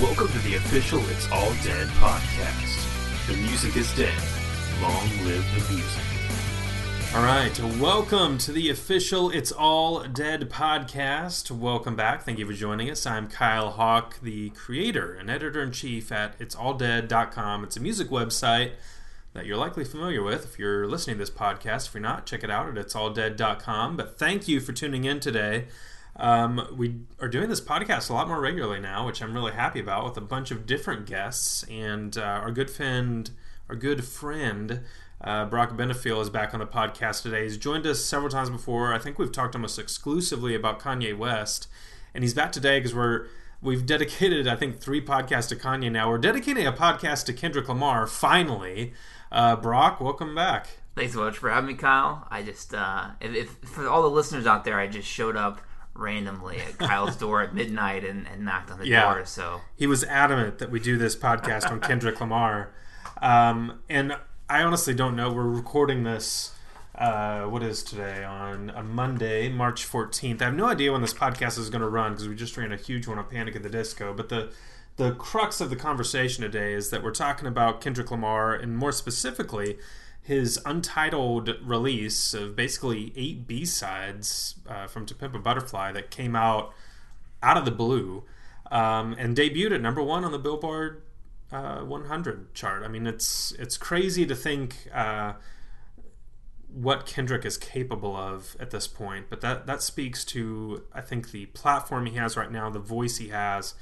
Welcome to the official It's All Dead podcast. The music is dead. Long live the music. All right, welcome to the official It's All Dead podcast. Welcome back. Thank you for joining us. I'm Kyle Hawk, the creator and editor in chief at it'salldead.com. It's a music website that you're likely familiar with if you're listening to this podcast. If you're not, check it out at it'salldead.com. But thank you for tuning in today. Um, we are doing this podcast a lot more regularly now, which I'm really happy about, with a bunch of different guests. And uh, our good friend, our good friend, uh, Brock Benefiel is back on the podcast today. He's joined us several times before. I think we've talked almost exclusively about Kanye West, and he's back today because we're we've dedicated I think three podcasts to Kanye now. We're dedicating a podcast to Kendrick Lamar finally. Uh, Brock, welcome back. Thanks so much for having me, Kyle. I just, uh, if, if for all the listeners out there, I just showed up randomly at Kyle's door at midnight and, and knocked on the Yeah. door. So He was adamant that we do this podcast on Kendrick Lamar, um, and I honestly don't know. We're recording this. Uh, what is today on a Monday, March fourteenth? I have no idea when this podcast is going to run because we just ran a huge one on Panic at the Disco. But the the crux of the conversation today is that we're talking about Kendrick Lamar and more specifically his untitled release of basically eight B sides uh, from To Pimp a Butterfly that came out out of the blue um, and debuted at number one on the Billboard uh, 100 chart. I mean, it's it's crazy to think uh, what Kendrick is capable of at this point, but that that speaks to I think the platform he has right now, the voice he has,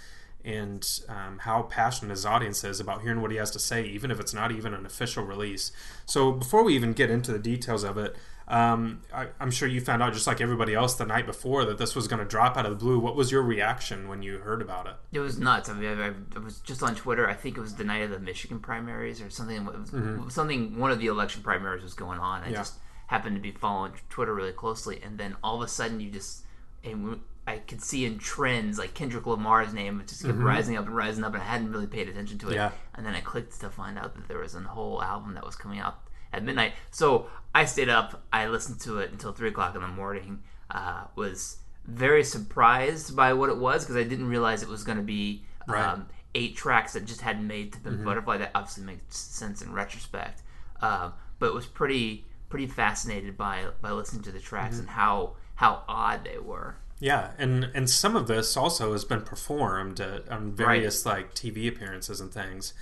and um, how passionate his audience is about hearing what he has to say, even if it's not even an official release. So before we even get into the details of it. Um, I, I'm sure you found out, just like everybody else, the night before that this was going to drop out of the blue. What was your reaction when you heard about it? it was nuts. I mean, I, I was just on Twitter. I think it was the night of the Michigan primaries or something. Was Something. One of the election primaries was going on. I Mm-hmm. Yeah. just happened to be following Twitter really closely, and then all of a sudden, you just and I could see in trends like Kendrick Lamar's name just kept rising up and rising up, and I hadn't really paid attention to it. Mm-hmm. Yeah. And then I clicked to find out that there was a whole album that was coming out at midnight. So I stayed up. I listened to it until three o'clock in the morning. Uh, was very surprised by what it was because I didn't realize it was going to be Right. um, eight tracks that just hadn't made to Mm-hmm. Butterfly. That obviously makes sense in retrospect, um, but was pretty pretty fascinated by by listening to the tracks Mm-hmm. and how how odd they were. Yeah, and and some of this also has been performed uh, on various like TV appearances and things.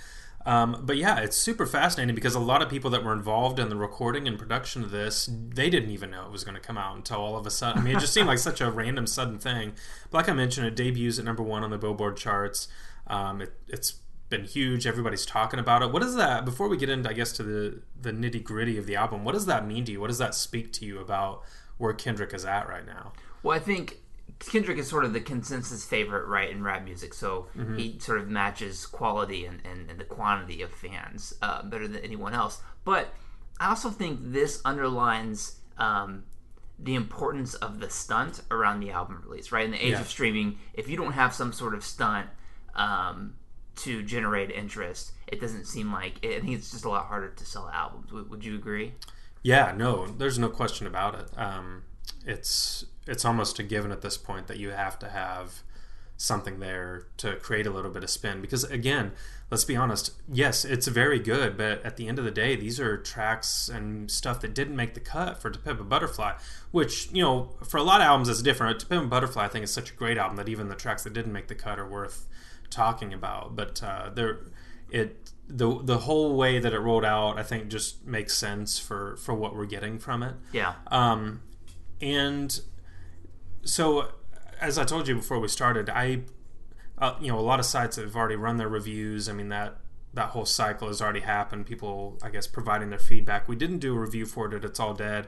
Um, but yeah, it's super fascinating because a lot of people that were involved in the recording and production of this, they didn't even know it was going to come out until all of a sudden. I mean, it just seemed like such a random, sudden thing. But like I mentioned, it debuts at number one on the Billboard charts. Um, it, it's been huge. Everybody's talking about it. What is that? Before we get into, I guess, to the the nitty gritty of the album, what does that mean to you? What does that speak to you about where Kendrick is at right now? Well, I think Kendrick is sort of the consensus favorite, right, in rap music. So he sort of matches quality and, and, and the quantity of fans uh, better than anyone else. But I also think this underlines um, the importance of the stunt around the album release, right? In the age Yeah. of streaming, if you don't have some sort of stunt um, to generate interest, it doesn't seem like. I think it's just a lot harder to sell albums. Would, would you agree? Yeah, no, there's no question about it. Um, it's it's almost a given at this point that you have to have something there to create a little bit of spin. Because again let's be honest yes it's very good but at the end of the day these are tracks and stuff that didn't make the cut for to pimp a butterfly which you know for a lot of albums it's different. To pimp a butterfly i think is such a great album that even the tracks that didn't make the cut are worth talking about. But uh, there it the the whole way that it rolled out i think just makes sense for for what we're getting from it. Yeah. um, and so, as I told you before we started, I, uh, you know, a lot of sites have already run their reviews. I mean that that whole cycle has already happened. People, I guess, providing their feedback. We didn't do a review for it. It's all dead.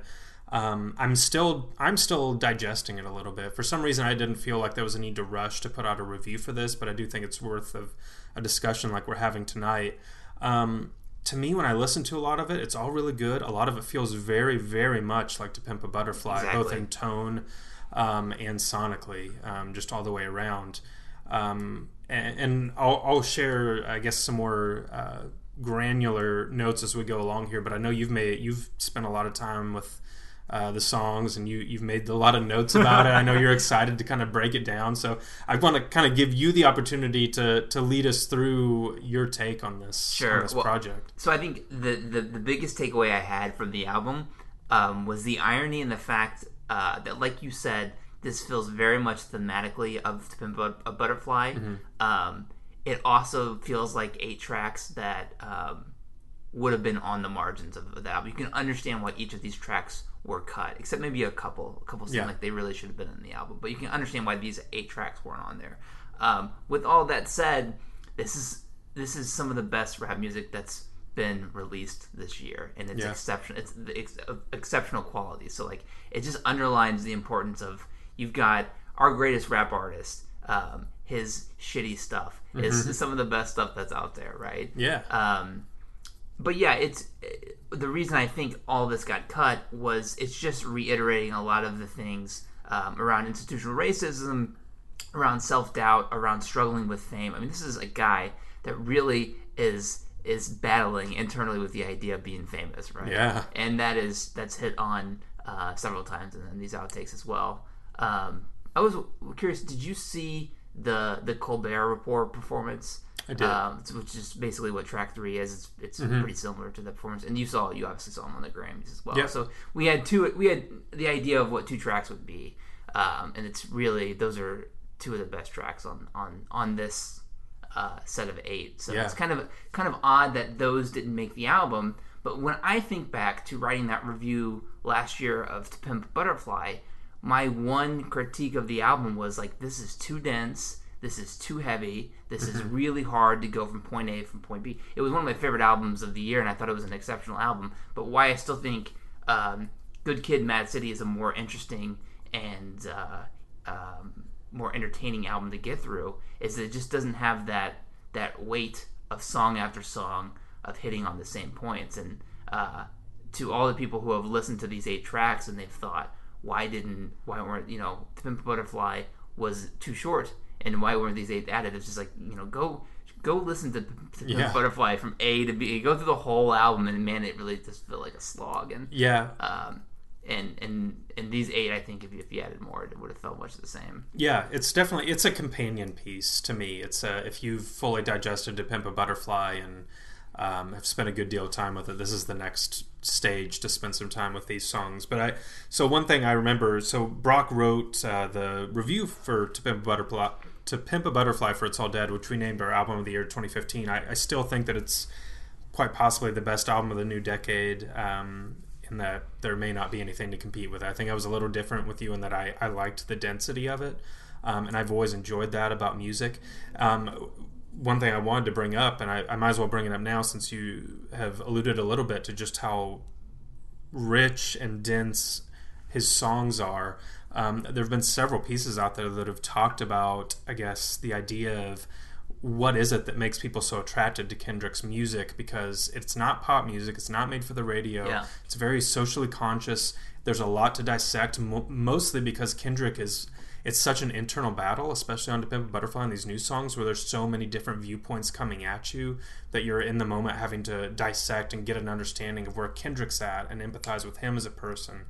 Um, I'm still I'm still digesting it a little bit. For some reason, I didn't feel like there was a need to rush to put out a review for this, but I do think it's worth of a discussion like we're having tonight. Um, to me, when I listen to a lot of it, it's all really good. A lot of it feels very, very much like To Pimp a Butterfly, both in tone um, and sonically, um, just all the way around. Um, and and I'll, I'll share, I guess, some more uh, granular notes as we go along here. But I know you've made you've spent a lot of time with uh, the songs, and you you've made a lot of notes about it. I know you're excited to kind of break it down. So I want to kind of give you the opportunity to to lead us through your take on this Sure. on this Well, project. So I think the, the, the biggest takeaway I had from the album um, was the irony and the fact uh, that, like you said, this feels very much thematically of To Pimp a Butterfly. Um, it also feels like eight tracks that um, would have been on the margins of the album. You can understand why each of these tracks were cut, except maybe a couple. A couple seem Yeah. like they really should have been in the album, but you can understand why these eight tracks weren't on there. Um, with all that said, this is this is some of the best rap music that's been released this year, and it's Yeah. exceptional. It's the ex- of exceptional quality. So like, it just underlines the importance of you've got our greatest rap artist. Um, his shitty stuff is some of the best stuff that's out there, right? Yeah. Um, but yeah, it's the reason I think all this got cut was it's just reiterating a lot of the things um, around institutional racism, around self doubt, around struggling with fame. I mean, this is a guy that really is is battling internally with the idea of being famous, right? Yeah. and that is that's hit on uh, several times in, these outtakes as well. Um, I was curious. Did you see the the Colbert Report performance? I did. Um, which is basically what track three is. It's, it's Mm-hmm. pretty similar to the performance, and you saw you obviously saw him on the Grammys as well. Yeah. So we had two. We had the idea of what two tracks would be, um, and it's really those are two of the best tracks on on on this uh, set of eight. So Yeah. it's kind of kind of odd that those didn't make the album. But when I think back to writing that review last year of To Pimp Butterfly, my one critique of the album was like, this is too dense. This is too heavy. This is really hard to go from point A from point B. It was one of my favorite albums of the year, and I thought it was an exceptional album. But why I still think um, Good Kid, Mad City is a more interesting and uh, um, more entertaining album to get through is that it just doesn't have that that weight of song after song of hitting on the same points. And uh, to all the people who have listened to these eight tracks and they've thought, why didn't why weren't you know Pimp Butterfly was too short and why weren't these eight added? It's just like you know go go listen to, to Yeah. Butterfly from A to B. Go through the whole album and man, it really just felt like a slog. And Yeah. um, and and and these eight, I think if you, if you added more, it would have felt much the same. Yeah, it's definitely it's a companion piece to me. It's a, if you've fully digested to Pimp a Butterfly and um, have spent a good deal of time with it, this is the next stage to spend some time with these songs. But I so one thing I remember, so Brock wrote uh, the review for To Pimp a Butterfly. To Pimp a Butterfly for It's All Dead, which we named our album of the year 2015. I, I still think that it's quite possibly the best album of the new decade. Um, in that there may not be anything to compete with. I think I was a little different with you in that I, I liked the density of it, um, and I've always enjoyed that about music. Um, one thing I wanted to bring up, and I, I might as well bring it up now since you have alluded a little bit to just how rich and dense his songs are. Um, there have been several pieces out there that have talked about, I guess, the idea of what is it that makes people so attracted to Kendrick's music because it's not pop music, it's not made for the radio, Yeah. it's very socially conscious. There's a lot to dissect, mo- mostly because Kendrick is. It's such an internal battle, especially on To Pimp a Butterfly and these new songs, where there's so many different viewpoints coming at you that you're in the moment having to dissect and get an understanding of where Kendrick's at and empathize with him as a person,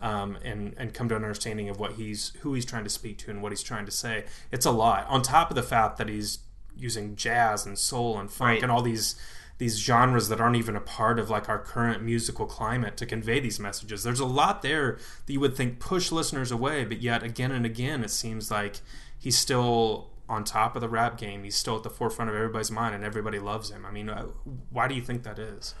um, and and come to an understanding of what he's who he's trying to speak to and what he's trying to say. It's a lot. On top of the fact that he's using jazz and soul and funk Right. and all these these genres that aren't even a part of like our current musical climate to convey these messages. There's a lot there that you would think push listeners away, but yet again and again it seems like he's still on top of the rap game. He's still at the forefront of everybody's mind and everybody loves him. I mean, uh, why do you think that is?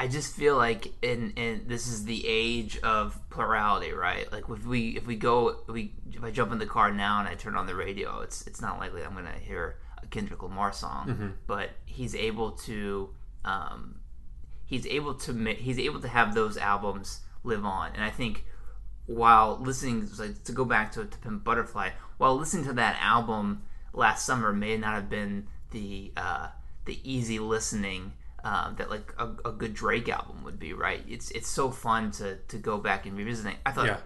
I just feel like in in this is the age of plurality, right? Like if we if we go if we if I jump in the car now and I turn on the radio, it's it's not likely I'm gonna hear a Kendrick Lamar song, but he's able to um, he's able to he's able to have those albums live on, and I think while listening like, to go back to to Pimp Butterfly, while listening to that album last summer may not have been the uh, the easy listening um, that like a, a good Drake album would be, right? It's it's so fun to to go back and revisit it. I thought Yeah.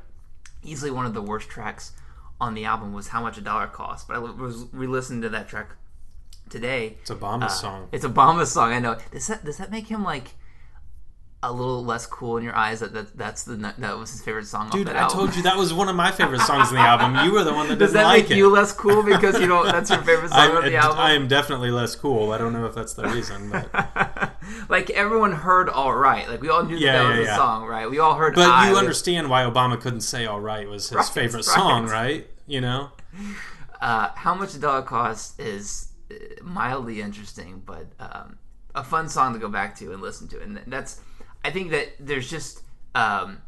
easily one of the worst tracks on the album was "How Much a Dollar Cost," but I was re-listening to that track today. It's Obama's Uh, song. It's Obama's song. I know. Does that does that make him like a little less cool in your eyes that, that that's the that was his favorite song Dude, that I album? told you that was one of my favorite songs in the album. You were the one that Does didn't that like make it. you less cool because you don't? That's your favorite song I'm, of the album. I am definitely less cool. I don't know if that's the reason, but like everyone heard "All Right." Like we all knew Yeah, that, that yeah, was a song, right? We all heard. but I you understand why Obama couldn't say "All Right" was his Right, favorite right. song, right? You know, Uh, how much a dog costs is uh, mildly interesting, but um, a fun song to go back to and listen to. And that's, I think that there's just um,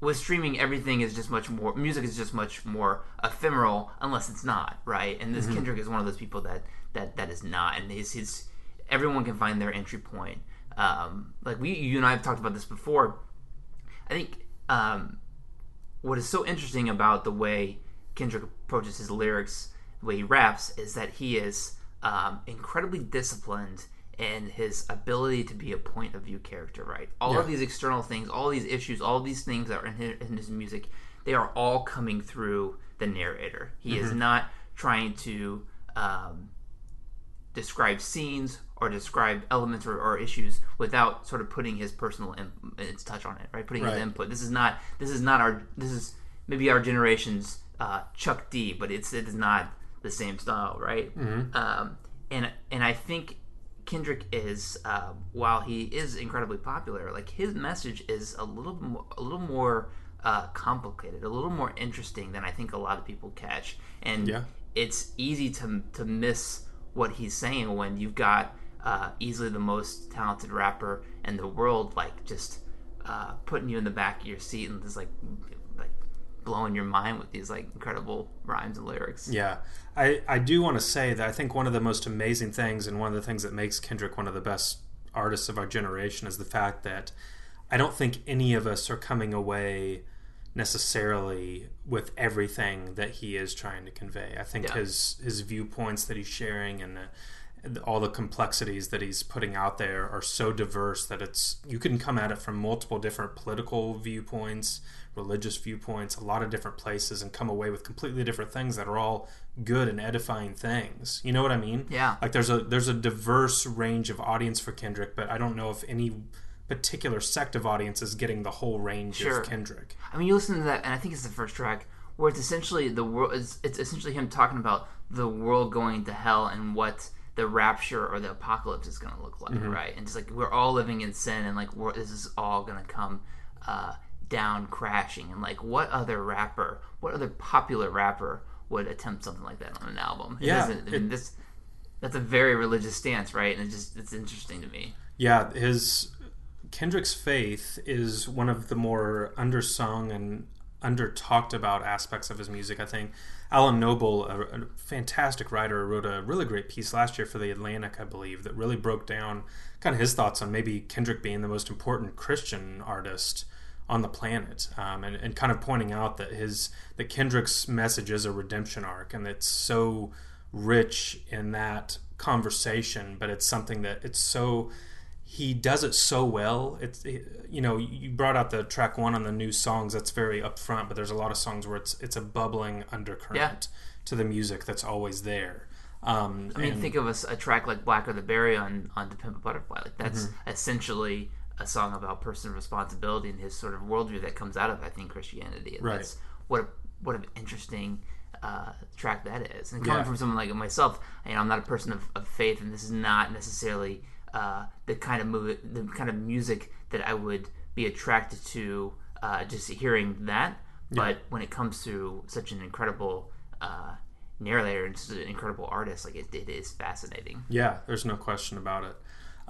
with streaming, everything is just much more. Music is just much more ephemeral, unless it's not right. And this Kendrick is one of those people that that that is not. And his his everyone can find their entry point. Um, like we, you and I have talked about this before. I think um, what is so interesting about the way Kendrick approaches his lyrics, the way he raps, is that he is um, incredibly disciplined in his ability to be a point of view character. Right, all of these external things, all these issues, all these things that are in his, in his music, they are all coming through the narrator. He is not trying to um, describe scenes or describe elements or, or issues without sort of putting his personal its touch on it, right? Putting his input. This is not. This is not our. This is maybe our generation's uh, Chuck D, but it's it is not the same style, right? Um, and and I think Kendrick is uh, while he is incredibly popular, like his message is a little more, a little more uh, complicated, a little more interesting than I think a lot of people catch, and Yeah. it's easy to to miss what he's saying when you've got uh, easily the most talented rapper in the world, like just uh, putting you in the back of your seat and just like like blowing your mind with these like incredible rhymes and lyrics. Yeah, I, I do want to say that I think one of the most amazing things and one of the things that makes Kendrick one of the best artists of our generation is the fact that I don't think any of us are coming away necessarily with everything that he is trying to convey. I think Yeah. his his viewpoints that he's sharing and uh, the, all the complexities that he's putting out there are so diverse that it's you can come at it from multiple different political viewpoints, religious viewpoints, a lot of different places and come away with completely different things that are all good and edifying things. You know what I mean? Yeah. Like there's a there's a diverse range of audience for Kendrick, but I don't know if any particular sect of audience is getting the whole range Sure. of Kendrick. I mean, you listen to that, and I think it's the first track where it's essentially the world. It's, it's essentially him talking about the world going to hell and what the rapture or the apocalypse is going to look like, right? And it's like we're all living in sin, and like this is all going to come uh, down crashing. And like, what other rapper, what other popular rapper would attempt something like that on an album? It Yeah, I mean, this that's a very religious stance, right? And it just it's interesting to me. Yeah, his Kendrick's faith is one of the more undersung and under talked about aspects of his music. I think Alan Noble, a, a fantastic writer, wrote a really great piece last year for the Atlantic, I believe, that really broke down kind of his thoughts on maybe Kendrick being the most important Christian artist on the planet, um, and, and kind of pointing out that his that Kendrick's message is a redemption arc, and it's so rich in that conversation, but it's something that it's so he does it so well. It's it- you know you brought out the track one on the new songs that's very upfront, but there's a lot of songs where it's it's a bubbling undercurrent to the music that's always there. Um, I mean, and- think of a track like "Blacker the Berry" on on "To Pimp a Butterfly." Like that's Mm-hmm. essentially a song about personal responsibility and his sort of worldview that comes out of, I think, Christianity. And Right. That's what a, what an interesting uh, track that is. And coming Yeah. from someone like myself, you know, I'm not a person of, of faith, and this is not necessarily uh, the kind of movie, the kind of music that I would be attracted to uh, just hearing that. But when it comes to such an incredible uh, narrator and an incredible artist, like it, it is fascinating. Yeah, there's no question about it.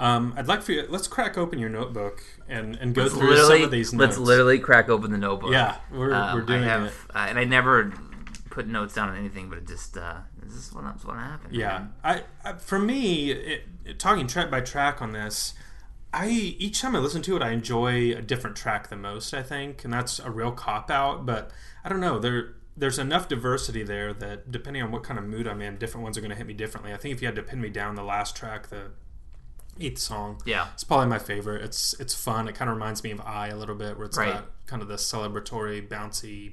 Um, I'd like for you. Let's crack open your notebook and and go Let's through some of these notes. let's literally crack open the notebook. Yeah, we're, Um, we're doing I have, it. Uh, and I never put notes down on anything, but it just uh, this is what that's what happened. Yeah. I, I for me, it, it- talking track by track on this, I each time I listen to it, I enjoy a different track the most. I think, and that's a real cop out. But I don't know there. There's enough diversity there that depending on what kind of mood I'm in, different ones are going to hit me differently. I think if you had to pin me down, the last track, the eighth song, yeah. it's probably my favorite. It's it's fun. It kind of reminds me of I a little bit, where it's Right. got kind of the celebratory, bouncy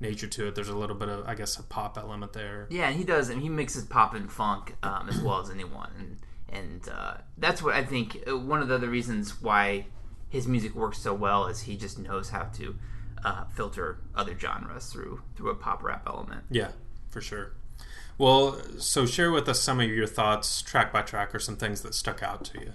nature to it. There's a little bit of, I guess, a pop element there. Yeah, and he does, and he mixes pop and funk um, as well as anyone. And and uh, that's what I think. uh, One of the other reasons why his music works so well is he just knows how to uh, filter other genres through through a pop rap element. Yeah, for sure. Well, so share with us some of your thoughts, track by track, or some things that stuck out to you.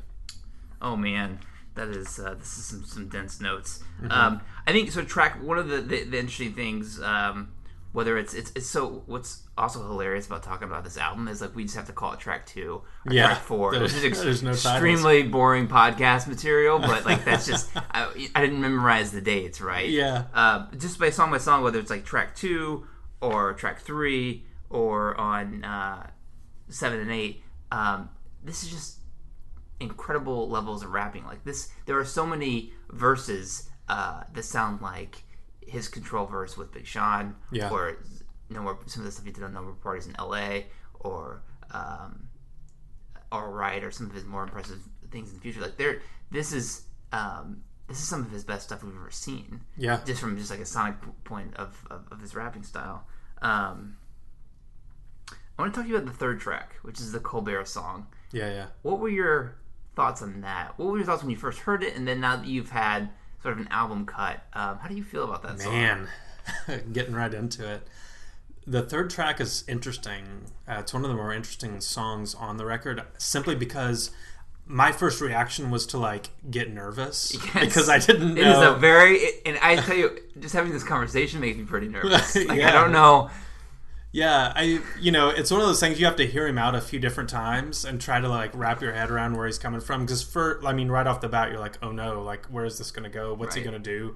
Oh man, that is uh, this is some, some dense notes. Mm-hmm. Um, I think so. Track one of the, the, the interesting things, um, whether it's, it's it's so what's also hilarious about talking about this album is like we just have to call it track two or Yeah, track four. there's- Which is ex- there's no titles. extremely boring podcast material, but like that's just I, I didn't memorize the dates right. Yeah. Uh, just by song by song, whether it's like track two or track three or on uh, seven and eight, um, this is just incredible levels of rapping. Like this, there are so many verses uh, that sound like his control verse with Big Sean, Yeah. or no more some of the stuff he did on More Parties in L.A. or um, All Right, or some of his more impressive things in the future. Like there, this is. Um, this is some of his best stuff we've ever seen Yeah. just from just like a sonic point of, of, of his rapping style. Um, I want to talk to you about the third track, which is the Colbert song. Yeah, yeah. What were your thoughts on that? What were your thoughts when you first heard it, and then now that you've had sort of an album cut, um, how do you feel about that song? Man, getting right into it. The third track is interesting. Uh, it's one of the more interesting songs on the record, simply because my first reaction was to like get nervous Yes. because I didn't Know. It is a very, and I tell you, just having this conversation makes me pretty nervous. Like I don't know. Yeah, I you know it's one of those things you have to hear him out a few different times and try to like wrap your head around where he's coming from because for I mean right off the bat you're like oh no like where is this going to go? What's he going to do?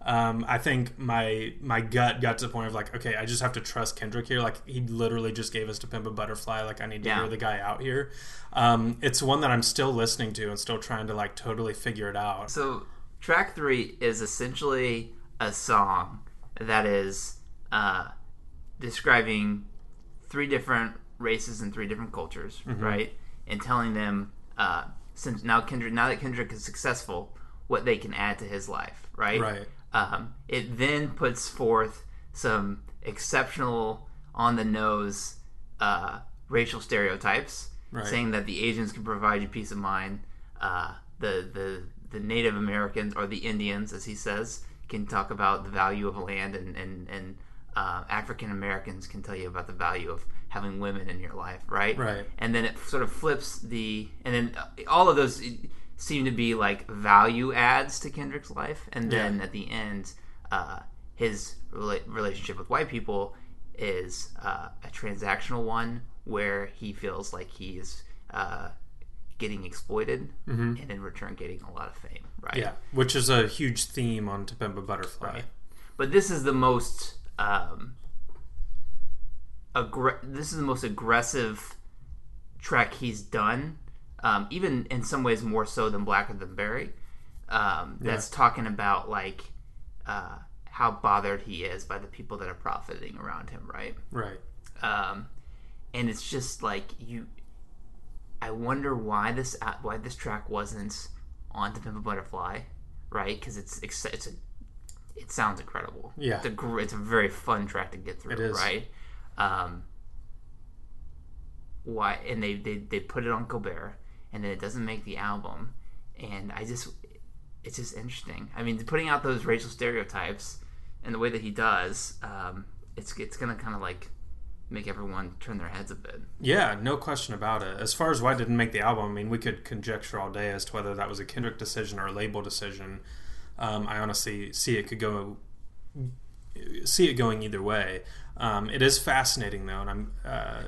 Um, I think my my gut got to the point of like okay I just have to trust Kendrick here. Like he literally just gave us to Pimp a Butterfly. Like I need to Yeah. hear the guy out here. Um, it's one that I'm still listening to and still trying to like totally figure it out. So track three is essentially a song that is uh, describing three different races and three different cultures, right? And telling them uh, since now Kendrick, now that Kendrick is successful, what they can add to his life, right? Right. Um, it then puts forth some exceptional, on the nose uh, racial stereotypes, Right. saying that the Asians can provide you peace of mind. Uh, the the the Native Americans or the Indians, as he says, can talk about the value of land, and and and uh, African Americans can tell you about the value of having women in your life, right? Right. And then it sort of flips the, and then all of those seem to be like value adds to Kendrick's life, and then at the end, uh, his rela- relationship with white people is uh, a transactional one where he feels like he's uh, getting exploited and in return getting a lot of fame, right? yeah which is a huge theme on To Pimp a Butterfly Right. But this is the most um, aggr- this is the most aggressive track he's done. Um, even in some ways more so than Blacker Than Berry. Um, that's talking about like uh, how bothered he is by the people that are profiting around him, right? right um, and it's just like you. I wonder why this uh, why this track wasn't on "To Pimp a Butterfly," right? Because it's it's a it sounds incredible. Yeah. it's a gr- it's a very fun track to get through, It is. right? Um, why? And they, they they put it on Colbert, and then it doesn't make the album, and I just it's just interesting. I mean, putting out those racial stereotypes and the way that he does, um, it's it's gonna kind of like make everyone turn their heads a bit. Yeah, no question about it. As far as why it didn't make the album, I mean, we could conjecture all day as to whether that was a Kendrick decision or a label decision. Um, I honestly see it could go, see it going either way. Um, it is fascinating though, and I'm uh,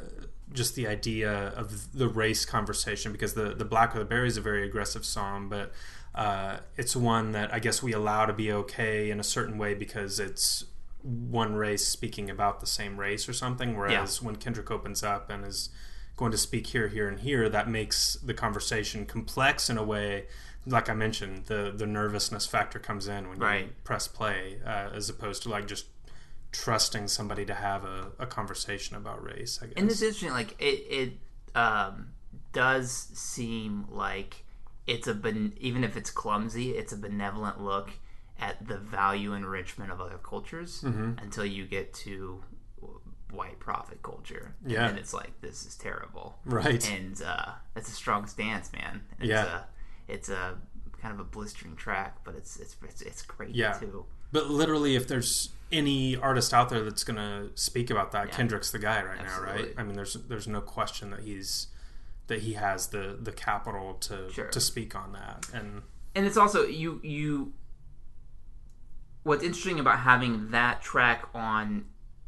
just the idea of the race conversation because the the Blacker the Berry is a very aggressive song, but uh, it's one that I guess we allow to be okay in a certain way because it's one race speaking about the same race or something. Whereas when Kendrick opens up and is going to speak here, here, and here, that makes the conversation complex in a way. Like I mentioned, the the nervousness factor comes in when you press play, uh, as opposed to like just trusting somebody to have a, a conversation about race. I guess. And it's interesting, like it it um, does seem like it's a ben- even if it's clumsy, it's a benevolent look at the value enrichment of other cultures Mm-hmm. until you get to white profit culture. Yeah. and it's like this is terrible, Right. And uh, it's a strong stance, man. It's Yeah. a, it's a kind of a blistering track, but it's it's it's, it's great Yeah. too. But literally, if there's any artist out there that's going to speak about that, Yeah. Kendrick's the guy right now, right? I mean, there's there's no question that he's that he has the the capital to Sure. to speak on that, and and it's also you you what's interesting about having that track on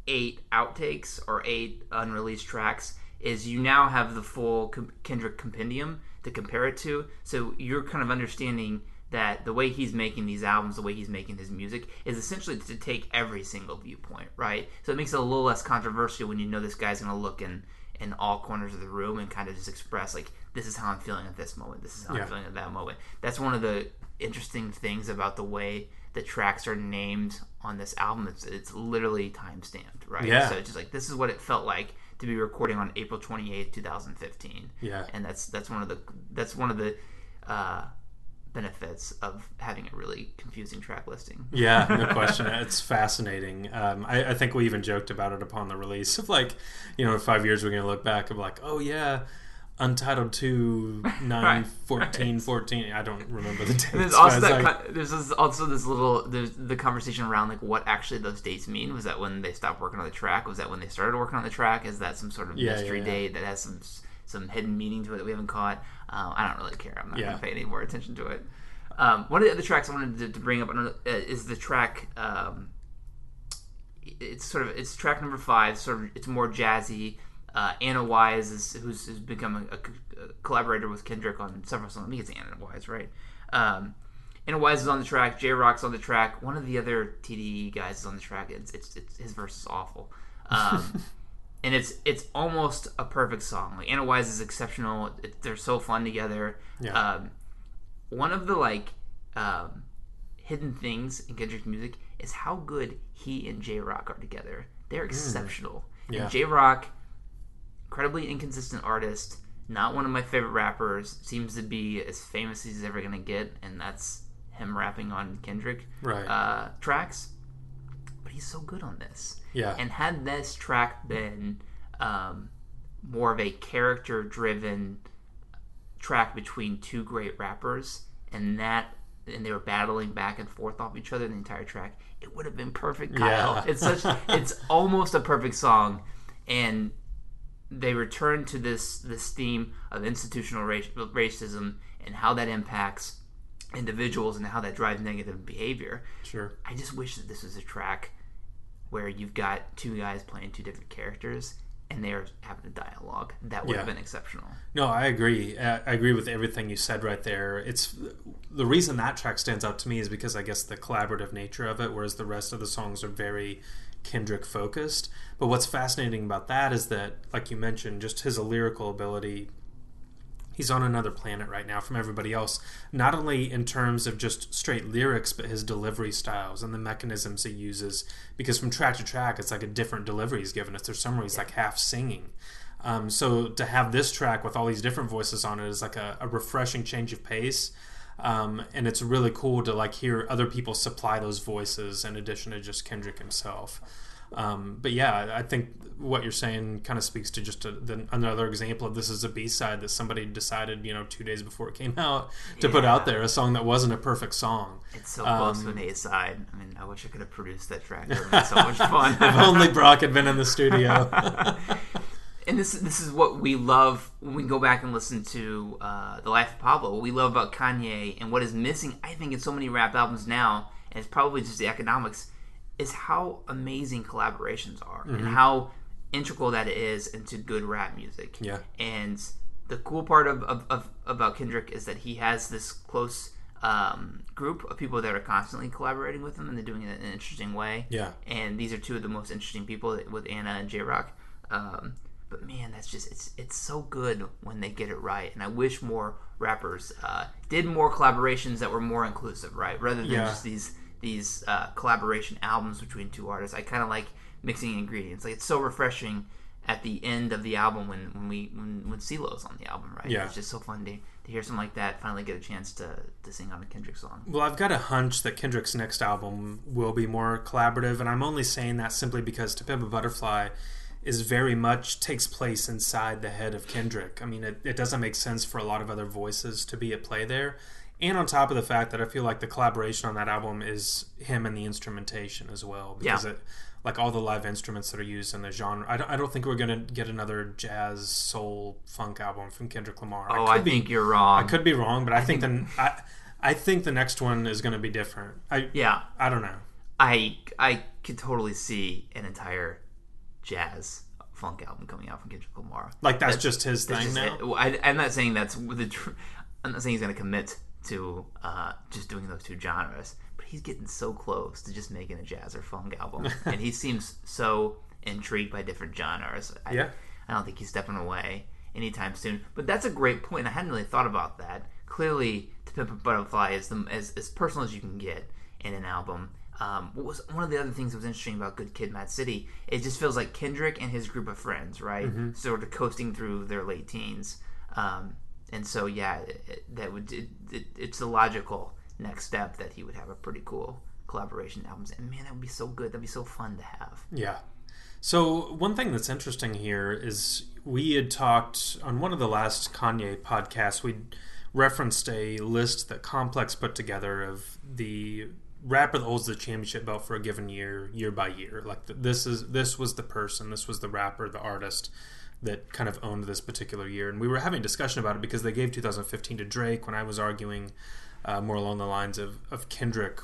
eight outtakes or eight unreleased tracks is you now have the full kendrick compendium to compare it to so you're kind of understanding that the way he's making these albums the way he's making his music is essentially to take every single viewpoint right so it makes it a little less controversial when you know this guy's going to look in in all corners of the room and kind of just express like this is how i'm feeling at this moment this is how Yeah. i'm feeling at that moment that's one of the interesting things about the way the tracks are named on this album. It's, it's literally time stamped, right? Yeah. So it's just like this is what it felt like to be recording on April twenty eighth, two thousand fifteen. Yeah. And that's that's one of the that's one of the uh, benefits of having a really confusing track listing. Yeah, no question. it's fascinating. Um, I, I think we even joked about it upon the release of like, you know, in five years we're going to look back and be like, oh yeah, Untitled 2, 9, Right, 14, 14. I don't remember the dates. There's also that. like- there's this, also this little there's the conversation around like what actually those dates mean. Was that when they stopped working on the track? Was that when they started working on the track? Is that some sort of Yeah, mystery yeah, yeah. date that has some some hidden meaning to it that we haven't caught? Um, I don't really care. I'm not going to pay any more attention to it. Um, one of the other tracks I wanted to, to bring up uh, is the track. Um, it's sort of it's track number five. Sort of it's more jazzy. Uh, Anna Wise is who's, who's become a, a- a collaborator with Kendrick on several songs. I think it's Anna Wise, right? Um, Anna Wise is on the track. Jay Rock's on the track. One of the other TDE guys is on the track. It's, it's, it's his verse is awful, um, and it's it's almost a perfect song. Like Anna Wise is exceptional. It, they're so fun together. Yeah. Um, one of the like um, hidden things in Kendrick's music is how good he and Jay Rock are together. They're exceptional. Yeah. And Jay Rock, incredibly inconsistent artist, not one of my favorite rappers, seems to be as famous as he's ever gonna get, and that's him rapping on Kendrick Right. uh, tracks. But he's so good on this. Yeah. And had this track been um, more of a character driven track between two great rappers and that and they were battling back and forth off each other the entire track it would have been perfect Kyle. Yeah. it's such it's almost a perfect song and they return to this this theme of institutional race, racism and how that impacts individuals and how that drives negative behavior sure. I just wish that this was a track where you've got two guys playing two different characters and they're having a dialogue. That would have been exceptional. No, I agree. I I agree with everything you said right there. It's the reason that track stands out to me is because I guess the collaborative nature of it, whereas the rest of the songs are very Kendrick focused. But what's fascinating about that is that, like you mentioned, just his lyrical ability. He's on another planet right now from everybody else, not only in terms of just straight lyrics, but his delivery styles and the mechanisms he uses. Because from track to track, it's like a different delivery he's given us. There's some where he's like half singing. Um, so to have this track with all these different voices on it is like a, a refreshing change of pace. Um, and it's really cool to like hear other people supply those voices in addition to just Kendrick himself. Um, but yeah, I think what you're saying kind of speaks to just a, the, another example of this is a B side that somebody decided, you know, two days before it came out to put out there a song that wasn't a perfect song. It's so close Um, to an A side. I mean, I wish I could have produced that track. It would have been so much fun. If only Brock had been in the studio. and this this is what we love when we go back and listen to uh, the life of Pablo. What we love about Kanye and what is missing, I think, in so many rap albums now, and it's probably just the economics, is how amazing collaborations are and how integral that is into good rap music. Yeah. And the cool part of, of, of about Kendrick is that he has this close um, group of people that are constantly collaborating with him, and they're doing it in an interesting way yeah. and these are two of the most interesting people with Anna and Jay Rock. Um, but man, that's just it's it's so good when they get it right, and I wish more rappers uh, did more collaborations that were more inclusive, right? Rather than Yeah. just these these uh, collaboration albums between two artists. I kind of like mixing ingredients. Like it's so refreshing at the end of the album when when we when when CeeLo's on the album, right? Yeah. It's just so fun to, to hear something like that. Finally, get a chance to to sing on a Kendrick song. Well, I've got a hunch that Kendrick's next album will be more collaborative, and I'm only saying that simply because To Pimp a Butterfly is very much takes place inside the head of Kendrick. I mean, it, it doesn't make sense for a lot of other voices to be at play there. And on top of the fact that I feel like the collaboration on that album is him and the instrumentation as well. Because Yeah. it, like all the live instruments that are used in the genre. I don't, I don't think we're going to get another jazz, soul, funk album from Kendrick Lamar. Oh, I I be, think you're wrong. I could be wrong, but I, think, the I, I think the next one is going to be different. I yeah, I don't know. I I could totally see an entire jazz funk album coming out from Kendrick Lamar. Like that's, just his It's thing just- now. I, I'm not saying that's the. Tr- I'm not saying he's going to commit to uh, just doing those two genres, but he's getting so close to just making a jazz or funk album, and he seems so intrigued by different genres. I, Yeah. I don't think he's stepping away anytime soon. But that's a great point. I hadn't really thought about that. Clearly, "To Pimp a Butterfly" is the, as as personal as you can get in an album. Um, what was one of the other things that was interesting about Good Kid, Mad City? It just feels like Kendrick and his group of friends, right, sort of coasting through their late teens. Um, and so, yeah, it, it- that would it, it, it's the logical next step that he would have a pretty cool collaboration albums. And man, that would be so good. That'd be so fun to have. Yeah. So one thing that's interesting here is we had talked on one of the last Kanye podcasts. We referenced a list that Complex put together of the rapper that holds the championship belt for a given year, year by year. Like th- this is this was the person, this was the rapper, the artist that kind of owned this particular year. And we were having discussion about it because they gave 2015 to Drake when I was arguing uh, more along the lines of, of Kendrick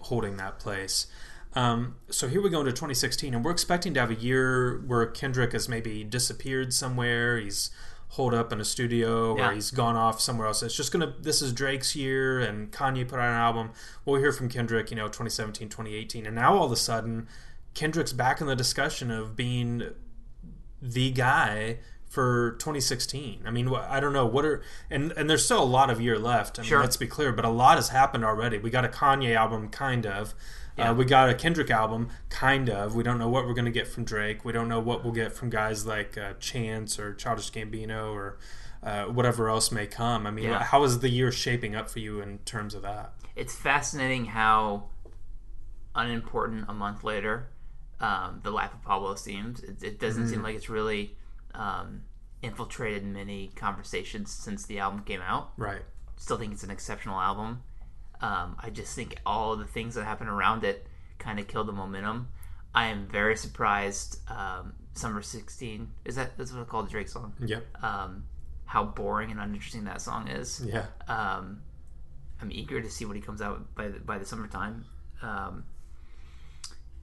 holding that place. Um, so here we go into 2016, and we're expecting to have a year where Kendrick has maybe disappeared somewhere. He's holed up in a studio, Yeah. or he's gone off somewhere else. It's just gonna. This is Drake's year, and Kanye put out an album. We'll hear from Kendrick, you know, 2017, 2018, and now all of a sudden, Kendrick's back in the discussion of being the guy for 2016. I mean, I don't know what are and and there's still a lot of year left. I mean, Sure. let's be clear, but a lot has happened already. We got a Kanye album, kind of. Yeah. Uh, we got a Kendrick album, kind of. We don't know what we're going to get from Drake. We don't know what we'll get from guys like uh, Chance or Childish Gambino or uh, whatever else may come. I mean, Yeah. how is the year shaping up for you in terms of that? it's fascinating how unimportant a month later um, the life of Pablo seems. It, it doesn't seem like it's really um, infiltrated many conversations since the album came out. Right. Still think it's an exceptional album. Um, I just think all the things that happened around it kind of killed the momentum. I am very surprised. Um, Summer 16 is that that's what I call the Drake song. Yep. Um, how boring and uninteresting that song is Yeah. um, I'm eager to see what he comes out by the, by the summertime. Um,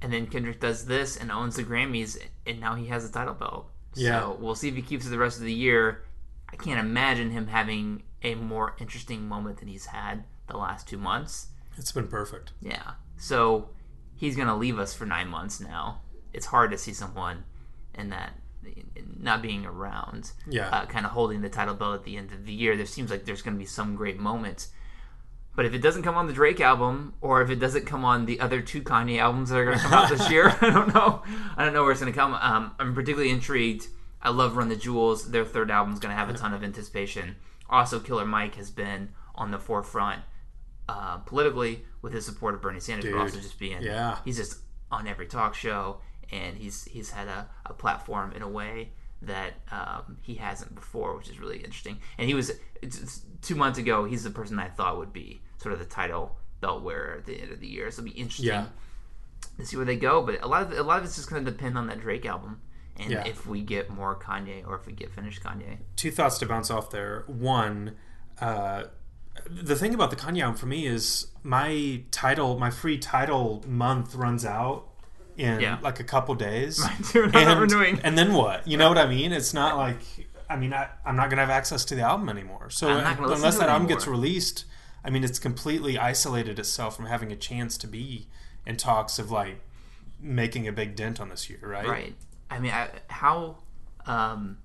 and then Kendrick does this and owns the Grammys, and now he has a title belt. Yeah. So we'll see if he keeps it the rest of the year. I can't imagine him having a more interesting moment than he's had the last two months. It's been perfect. Yeah. So he's going to leave us for nine months now. It's hard to see someone in that not being around, Yeah. uh, kind of holding the title belt at the end of the year. There seems like there's going to be some great moments. But if it doesn't come on the Drake album, or if it doesn't come on the other two Kanye albums that are going to come out this year, I don't know. I don't know where it's going to come. Um, I'm particularly intrigued. I love Run the Jewels. Their third album is going to have a ton of anticipation. Also, Killer Mike has been on the forefront uh, politically with his support of Bernie Sanders, Dude. but also just being Yeah. he's just on every talk show, and he's he's had a, a platform in a way that um, he hasn't before, which is really interesting. And he was it's, it's two months ago. He's the person I thought would be sort of the title belt wearer at the end of the year. So it'll be interesting Yeah. to see where they go. But a lot of a lot of it's just going to depend on that Drake album, and Yeah. if we get more Kanye or if we get finished Kanye. two thoughts to bounce off there. One, uh, the thing about the Kanye album for me is my Tidal, my free Tidal month runs out in Yeah. like a couple days. Dude, and, renewing. and then what? You know what I mean? It's not like I mean I, I'm not gonna have access to the album anymore. So I'm not gonna listen unless that album gets released, I mean it's completely isolated itself from having a chance to be in talks of like making a big dent on this year, right? Right. I mean, I, how um,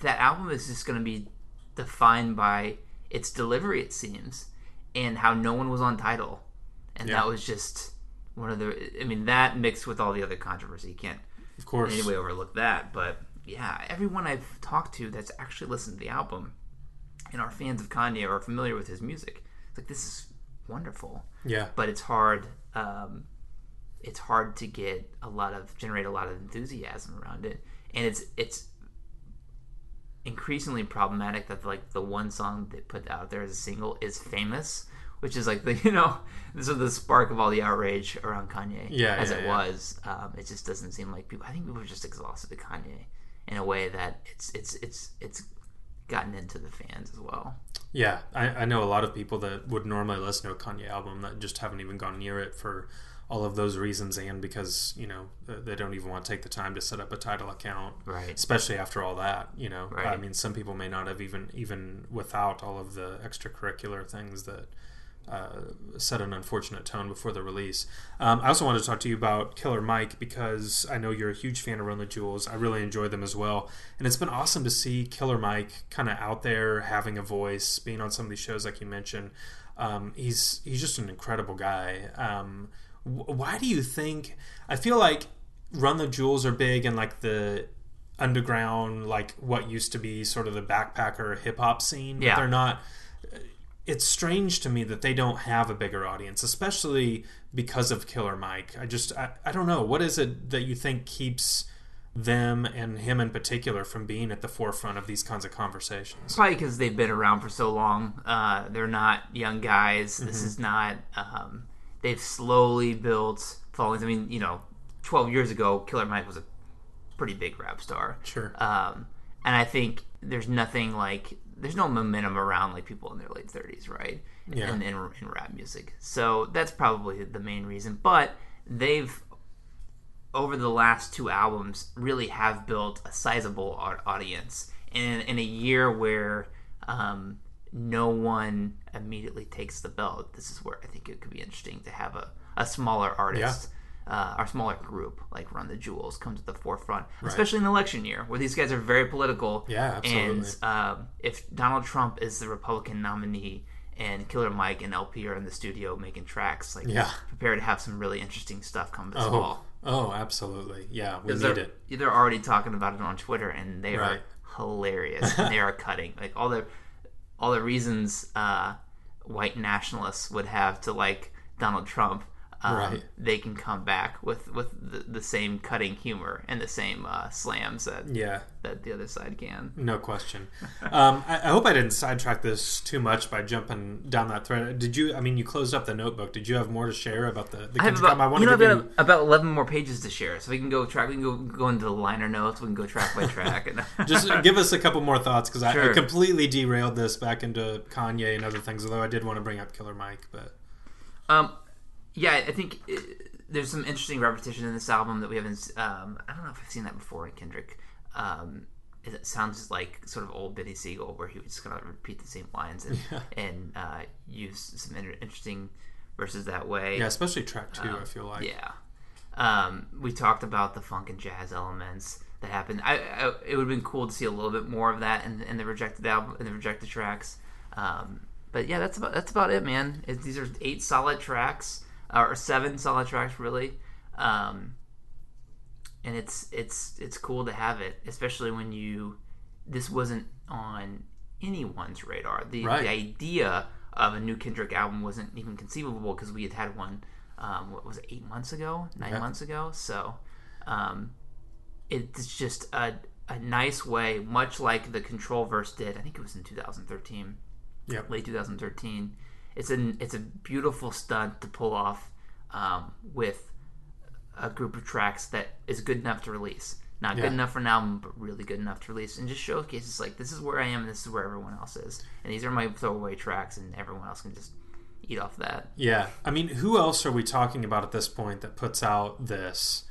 that album is just going to be defined by its delivery, it seems, and how no one was on Tidal, and Yeah. that was just one of the. I mean, that mixed with all the other controversy, you can't Of course. in any way overlook that. But yeah, everyone I've talked to that's actually listened to the album and are fans of Kanye or are familiar with his music, it's like this is wonderful Yeah. but it's hard um, it's hard to get a lot of generate a lot of enthusiasm around it, and it's it's increasingly problematic that like the one song they put out there as a single is famous, which is like the you know this is the spark of all the outrage around Kanye. Yeah, as yeah, it yeah. was. Um, it just doesn't seem like people. I think people are just exhausted of Kanye in a way that it's it's it's it's gotten into the fans as well. Yeah, I, I know a lot of people that would normally listen to a Kanye album that just haven't even gone near it for all of those reasons and because you know they don't even want to take the time to set up a Tidal account Right. especially after all that you know i mean some people may not have even even without all of the extracurricular things that uh, set an unfortunate tone before the release. Um, I also wanted to talk to you about Killer Mike because I know you're a huge fan of Run the Jewels. I really enjoy them as well, and it's been awesome to see Killer Mike kind of out there having a voice, being on some of these shows like you mentioned. Um, he's he's just an incredible guy. Um, wh- why do you think? I feel like Run the Jewels are big and like the underground, like what used to be sort of the backpacker hip hop scene. but Yeah. they're not it's strange to me that they don't have a bigger audience, especially because of Killer Mike. I just I, I don't know what is it that you think keeps them and him in particular from being at the forefront of these kinds of conversations. Probably because they've been around for so long. Uh, they're not young guys. This Mm-hmm. is not. Um, they've slowly built followings. I mean, you know, 12 years ago, Killer Mike was a pretty big rap star. Sure. Um, and I think there's nothing like there's no momentum around like people in their late 30s, right? Yeah. In, in, in rap music. So that's probably the main reason. But they've over the last two albums really have built a sizable au- audience in in a year where um, no one immediately takes the belt. This is where I think it could be interesting to have a, a smaller artist. Uh, our smaller group, like Run the Jewels, come to the forefront, especially in an election year where these guys are very political. Yeah, absolutely. And um, if Donald Trump is the Republican nominee and Killer Mike and El-P are in the studio making tracks, like Yeah. prepare to have some really interesting stuff come this Oh, fall. oh, absolutely. Yeah, we need They're, it. they're already talking about it on Twitter, and they Right. are hilarious. and they are cutting like all the all the reasons uh, white nationalists would have to like Donald Trump. Um, Right. They can come back with with the, the same cutting humor and the same uh, slams that Yeah, that the other side can. no question. um, I, I hope I didn't sidetrack this too much by jumping down that thread. Did you? I mean, you closed up the notebook. Did you have more to share about the the I have album? I about, you to know, about, you. about eleven more pages to share, so we can go track. We can go go into the liner notes. We can go track by track. And Just give us a couple more thoughts because I, I completely derailed this back into Kanye and other things. Although I did want to bring up Killer Mike, but Um, yeah, I think uh there's some interesting repetition in this album that we haven't. Um, I don't know if I've seen that before in Kendrick. Um, it sounds like sort of old Beanie Sigel, where he would just kind of repeat the same lines and and uh, use some inter- interesting verses that way. yeah, especially track two. I feel like Yeah. Um, we talked about the funk and jazz elements that happened. I, I it would have been cool to see a little bit more of that in, in the rejected album, in the rejected tracks. Um, but yeah, that's about that's about it, man. It, these are eight solid tracks, or seven solid tracks, really. Um, and it's it's it's cool to have it, especially when you this wasn't on anyone's radar. The Right. the idea of a new Kendrick album wasn't even conceivable because we had had one. Um, what was it? Eight months ago, nine Yeah. months ago. So, um, it's just a a nice way, much like the Control verse did. I think it was in 2013 Yep. late 2013. It's an it's a beautiful stunt to pull off um, with a group of tracks that is good enough to release. Not Yeah. good enough for an album, but really good enough to release, and just showcases like this is where I am, and this is where everyone else is, and these are my throwaway tracks, and everyone else can just eat off that. Yeah, I mean, who else are we talking about at this point that puts out this,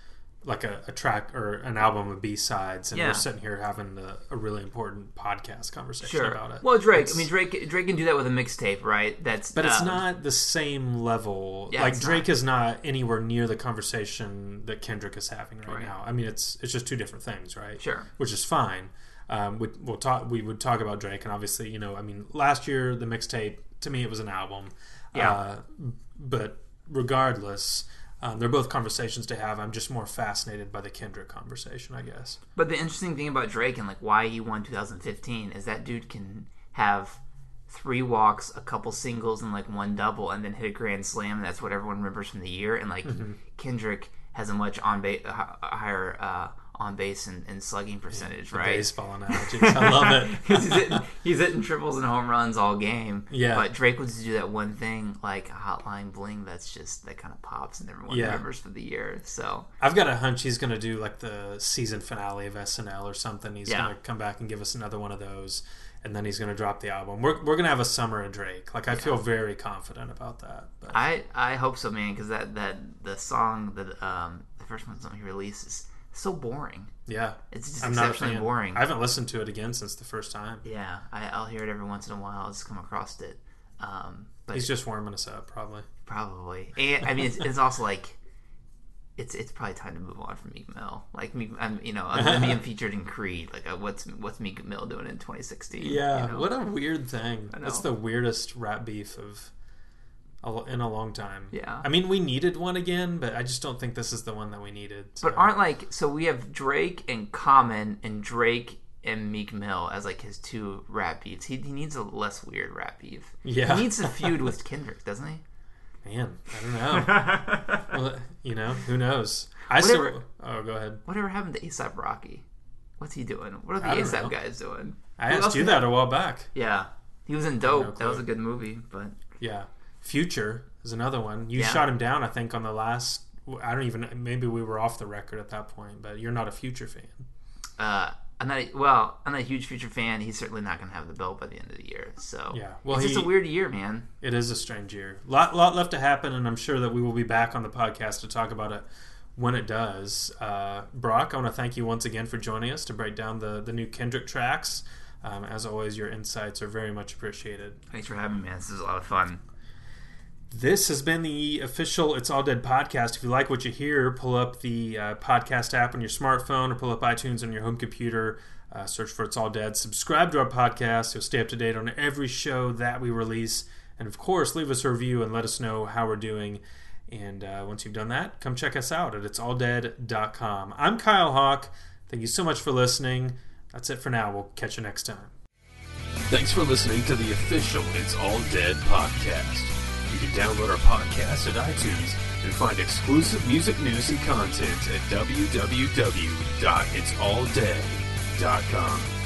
like a, a track or an album of B sides, and Yeah. we're sitting here having the, a really important podcast conversation Sure. about it. Well, Drake. It's- I mean, Drake. Drake can do that with a mixtape, right? That's but it's um, not the same level. Yeah, like Drake not. is not anywhere near the conversation that Kendrick is having right, Right. now. I mean, it's it's just two different things, right? Sure. Which is fine. Um, we, we'll talk. We would talk about Drake, and obviously, you know, I mean, last year the mixtape to me it was an album. Yeah. Uh, but regardless, um, they're both conversations to have. I'm just more fascinated by the Kendrick conversation, I guess. But the interesting thing about Drake and like why he won 2015 is that dude can have three walks, a couple singles, and like one double, and then hit a grand slam. And that's what everyone remembers from the year. And like Mm-hmm. Kendrick has a much on base, higher uh, on base and, and slugging percentage, The right? Baseball analogies. I love it. he's, hitting, he's hitting triples and home runs all game. Yeah. But Drake would just do that one thing, like a hotline bling, that's just that kind of pops and everyone Yeah. remembers for the year. So I've got a hunch he's going to do like the season finale of SNL or something. He's Yeah. going to come back and give us another one of those, and then he's going to drop the album. We're, we're going to have a summer of Drake. Like I feel very confident about that. But I I hope so, man, because that that the song that um the first one he released is so boring. yeah, It's just I'm not exceptionally fan. boring. I haven't listened to it again since the first time. yeah, I, I'll hear it every once in a while. I'll just come across it. Um, but He's just warming us up, probably. Probably, and I mean, it's, it's also like, it's it's probably time to move on from Meek Mill. Like, Meek, I'm you know, I'm being featured in Creed. Like, uh, what's what's Meek Mill doing in 2016? Yeah, you know? what a weird thing. That's the weirdest rap beef of in a long time. Yeah. I mean, we needed one again, but I just don't think this is the one that we needed. But aren't like so we have Drake and Common and Drake and Meek Mill as like his two rap beefs. He, he needs a less weird rap beef. Yeah. he needs to feud with Kendrick, doesn't he? man, I don't know. well, you know, who knows? I still. Oh, go ahead. Whatever happened to ASAP Rocky? What's he doing? What are the ASAP guys doing? I Who asked you that a while back. Yeah, he was in Dope. No that was a good movie, but Yeah, Future is another one. You Yeah. shot him down, I think, on the last. I don't even. Maybe we were off the record at that point, but you're not a Future fan. uh, I'm not. Well, I'm not a huge Future fan. He's certainly not going to have the belt by the end of the year. So Yeah, well, it's just a weird year, man. It is a strange year. Lot, lot left to happen, and I'm sure that we will be back on the podcast to talk about it when it does. Uh, Brock, I want to thank you once again for joining us to break down the the new Kendrick tracks. Um, as always, your insights are very much appreciated. Thanks for having me, man. This is a lot of fun. This has been the official It's All Dead podcast. If you like what you hear, pull up the uh, podcast app on your smartphone or pull up iTunes on your home computer. Uh, search for It's All Dead. Subscribe to our podcast. You'll stay up to date on every show that we release. And of course, leave us a review and let us know how we're doing. And uh, once you've done that, come check us out at it'salldead.com. I'm Kyle Hawk. Thank you so much for listening. That's it for now. We'll catch you next time. Thanks for listening to the official It's All Dead podcast. You can download our podcast at iTunes and find exclusive music news and content at www.itsalldead.com.